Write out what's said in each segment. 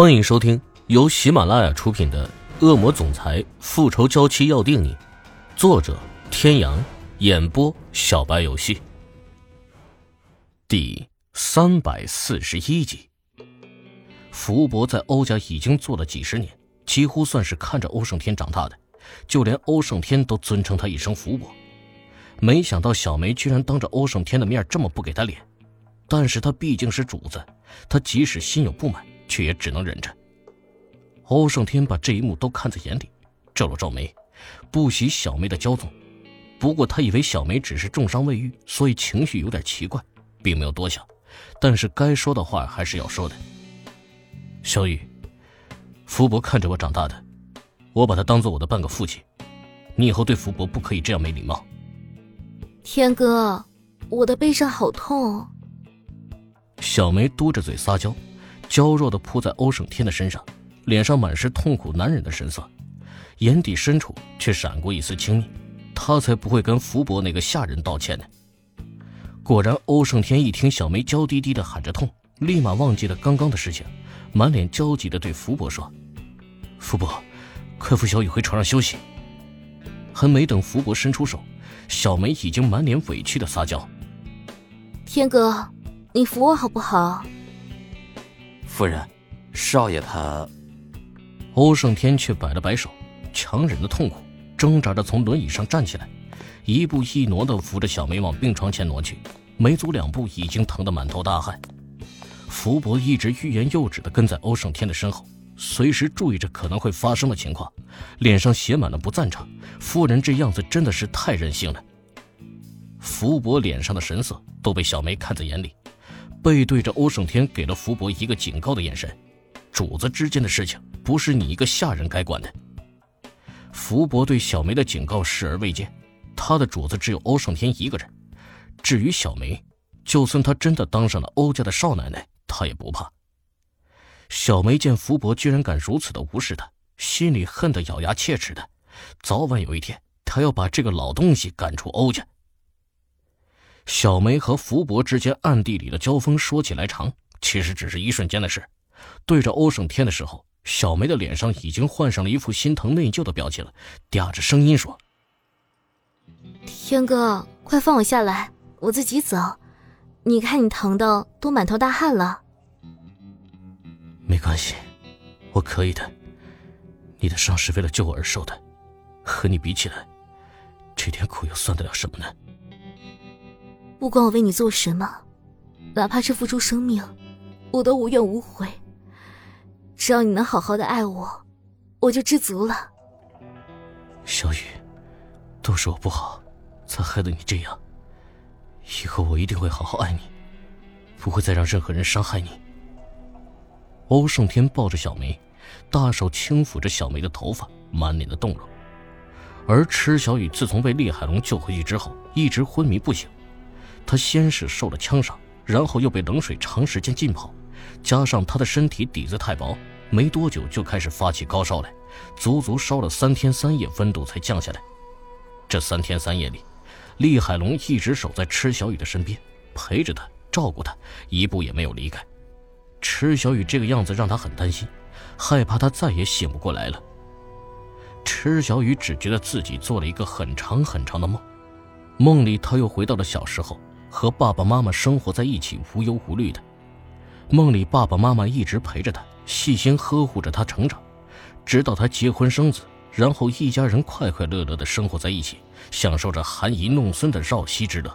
欢迎收听由喜马拉雅出品的《恶魔总裁复仇娇妻要定你》，作者：天阳，演播：小白游戏。第三百四十一集。福伯在欧家已经做了几十年，几乎算是看着欧胜天长大的，就连欧胜天都尊称他一声福伯。没想到小梅居然当着欧胜天的面这么不给他脸，但是他毕竟是主子，他即使心有不满。却也只能忍着。欧胜天把这一幕都看在眼里，皱了皱眉，不喜小梅的骄纵。不过他以为小梅只是重伤未愈，所以情绪有点奇怪，并没有多想。但是该说的话还是要说的。小雨，福伯看着我长大的，我把他当做我的半个父亲。你以后对福伯不可以这样没礼貌。天哥，我的背上好痛。小梅嘟着嘴撒娇。娇弱的扑在欧胜天的身上，脸上满是痛苦难忍的神色，眼底深处却闪过一丝轻蔑。他才不会跟福伯那个下人道歉呢。果然，欧胜天一听小梅娇滴滴的喊着痛，立马忘记了刚刚的事情，满脸焦急的对福伯说：“福伯，快扶小雨回床上休息。”还没等福伯伸出手，小梅已经满脸委屈的撒娇：“天哥，你扶我好不好？”夫人，少爷他……欧胜天却摆了摆手，强忍着痛苦，挣扎着从轮椅上站起来，一步一挪的扶着小梅往病床前挪去，没走两步，已经疼得满头大汗。福伯一直欲言又止的跟在欧胜天的身后，随时注意着可能会发生的情况，脸上写满了不赞成。夫人这样子真的是太任性了。福伯脸上的神色都被小梅看在眼里。背对着欧胜天，给了福伯一个警告的眼神。主子之间的事情，不是你一个下人该管的。福伯对小梅的警告视而未见，他的主子只有欧胜天一个人。至于小梅，就算她真的当上了欧家的少奶奶，他也不怕。小梅见福伯居然敢如此的无视她，心里恨得咬牙切齿的。早晚有一天，她要把这个老东西赶出欧家。小梅和福伯之间暗地里的交锋，说起来长，其实只是一瞬间的事。对着欧胜天的时候，小梅的脸上已经换上了一副心疼内疚的表情了，嗲着声音说：“天哥，快放我下来，我自己走。你看你疼的都满头大汗了。”没关系，我可以的。你的伤是为了救我而受的，和你比起来，这点苦又算得了什么呢？不管我为你做什么，哪怕是付出生命，我都无怨无悔。只要你能好好的爱我，我就知足了。小雨，都是我不好，才害得你这样。以后我一定会好好爱你，不会再让任何人伤害你。欧胜天抱着小梅，大手轻抚着小梅的头发，满脸的动容。而池小雨自从被厉海龙救回去之后，一直昏迷不醒。他先是受了枪伤，然后又被冷水长时间浸泡，加上他的身体底子太薄，没多久就开始发起高烧来，足足烧了三天三夜，温度才降下来。这三天三夜里，厉海龙一直守在池小雨的身边，陪着他，照顾他，一步也没有离开。池小雨这个样子让他很担心，害怕他再也醒不过来了。池小雨只觉得自己做了一个很长很长的梦，梦里他又回到了小时候。和爸爸妈妈生活在一起，无忧无虑的。梦里，爸爸妈妈一直陪着他，细心呵护着他成长，直到他结婚生子，然后一家人快快乐乐的生活在一起，享受着含饴弄孙的绕膝之乐。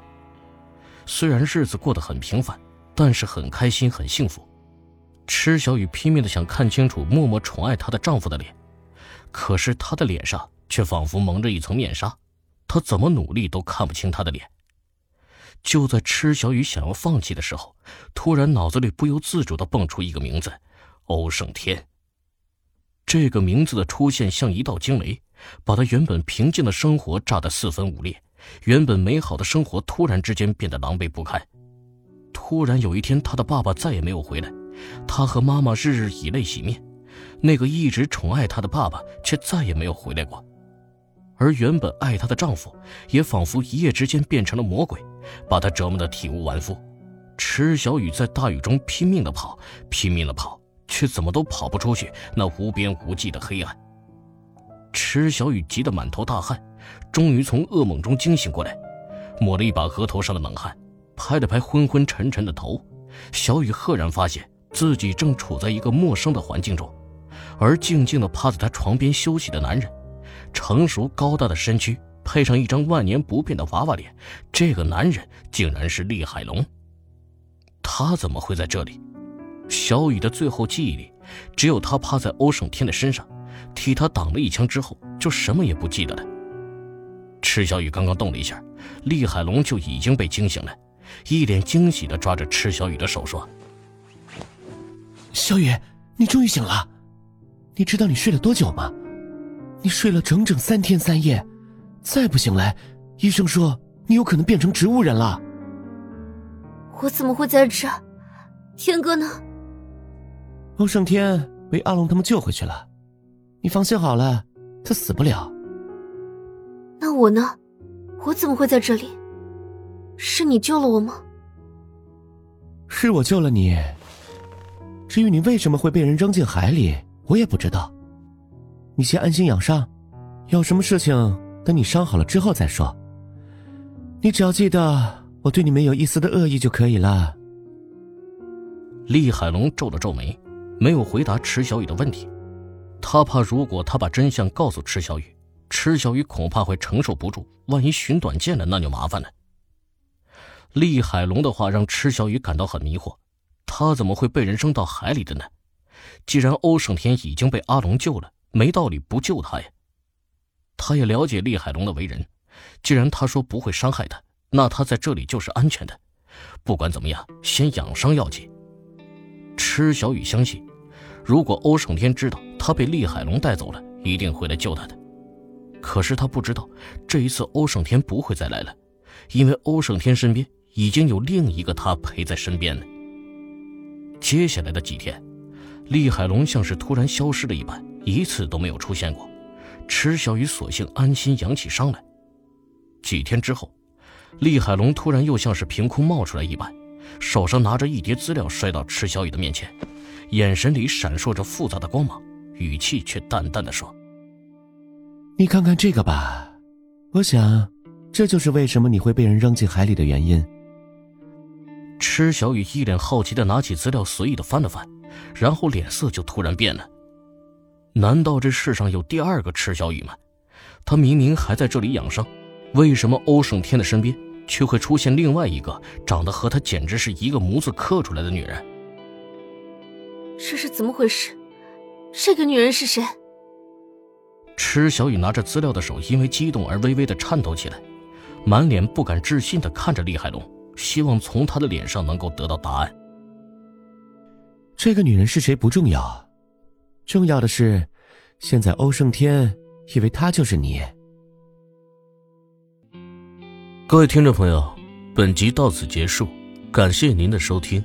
虽然日子过得很平凡，但是很开心，很幸福。池小雨拼命的想看清楚默默宠爱她的丈夫的脸，可是她的脸上却仿佛蒙着一层面纱，她怎么努力都看不清他的脸。就在池小雨想要放弃的时候，突然脑子里不由自主的蹦出一个名字：欧胜天。这个名字的出现像一道惊雷，把他原本平静的生活炸得四分五裂，原本美好的生活突然之间变得狼狈不堪。突然有一天，他的爸爸再也没有回来，他和妈妈日日以泪洗面，那个一直宠爱他的爸爸却再也没有回来过。而原本爱她的丈夫，也仿佛一夜之间变成了魔鬼，把她折磨得体无完肤。池小雨在大雨中拼命的跑，拼命的跑，却怎么都跑不出去那无边无际的黑暗。池小雨急得满头大汗，终于从噩梦中惊醒过来，抹了一把额头上的冷汗，拍了拍昏昏沉沉的头。小雨赫然发现自己正处在一个陌生的环境中，而静静地趴在她床边休息的男人，成熟高大的身躯配上一张万年不变的娃娃脸，这个男人竟然是厉海龙。他怎么会在这里？小雨的最后记忆里，只有他趴在欧胜天的身上，替他挡了一枪之后，就什么也不记得了。池小雨刚刚动了一下，厉海龙就已经被惊醒了。一脸惊喜的抓着池小雨的手说：“小雨，你终于醒了。你知道你睡了多久吗？你睡了整整三天三夜，再不醒来，医生说你有可能变成植物人了。我怎么会在这？天哥呢？欧胜天被阿龙他们救回去了。你放心好了，他死不了。那我呢？我怎么会在这里？”是你救了我吗？是我救了你。至于你为什么会被人扔进海里，我也不知道。你先安心养伤，有什么事情等你伤好了之后再说。你只要记得我对你没有一丝的恶意就可以了。厉海龙皱了皱眉，没有回答池小雨的问题。他怕如果他把真相告诉池小雨，池小雨恐怕会承受不住，万一寻短见了，那就麻烦了。厉海龙的话让池小雨感到很迷惑，他怎么会被人扔到海里的呢？既然欧胜天已经被阿龙救了，没道理不救他呀。他也了解厉海龙的为人，既然他说不会伤害他，那他在这里就是安全的。不管怎么样，先养伤要紧。池小雨相信，如果欧胜天知道他被厉海龙带走了，一定会来救他的。可是他不知道，这一次欧胜天不会再来了，因为欧胜天身边。已经有另一个他陪在身边了。接下来的几天，厉海龙像是突然消失了一般，一次都没有出现过。池小雨索性安心养起伤来。几天之后，厉海龙突然又像是凭空冒出来一般，手上拿着一叠资料摔到池小雨的面前，眼神里闪烁着复杂的光芒，语气却淡淡的说：“你看看这个吧，我想，这就是为什么你会被人扔进海里的原因。”池小雨一脸好奇的拿起资料，随意的翻了翻，然后脸色就突然变了。难道这世上有第二个池小雨吗？他明明还在这里养伤，为什么欧胜天的身边却会出现另外一个长得和他简直是一个模子刻出来的女人？这是怎么回事？这个女人是谁？池小雨拿着资料的手因为激动而微微的颤抖起来，满脸不敢置信的看着厉海龙。希望从他的脸上能够得到答案。这个女人是谁不重要，重要的是，现在欧胜天以为他就是你。各位听众朋友，本集到此结束，感谢您的收听。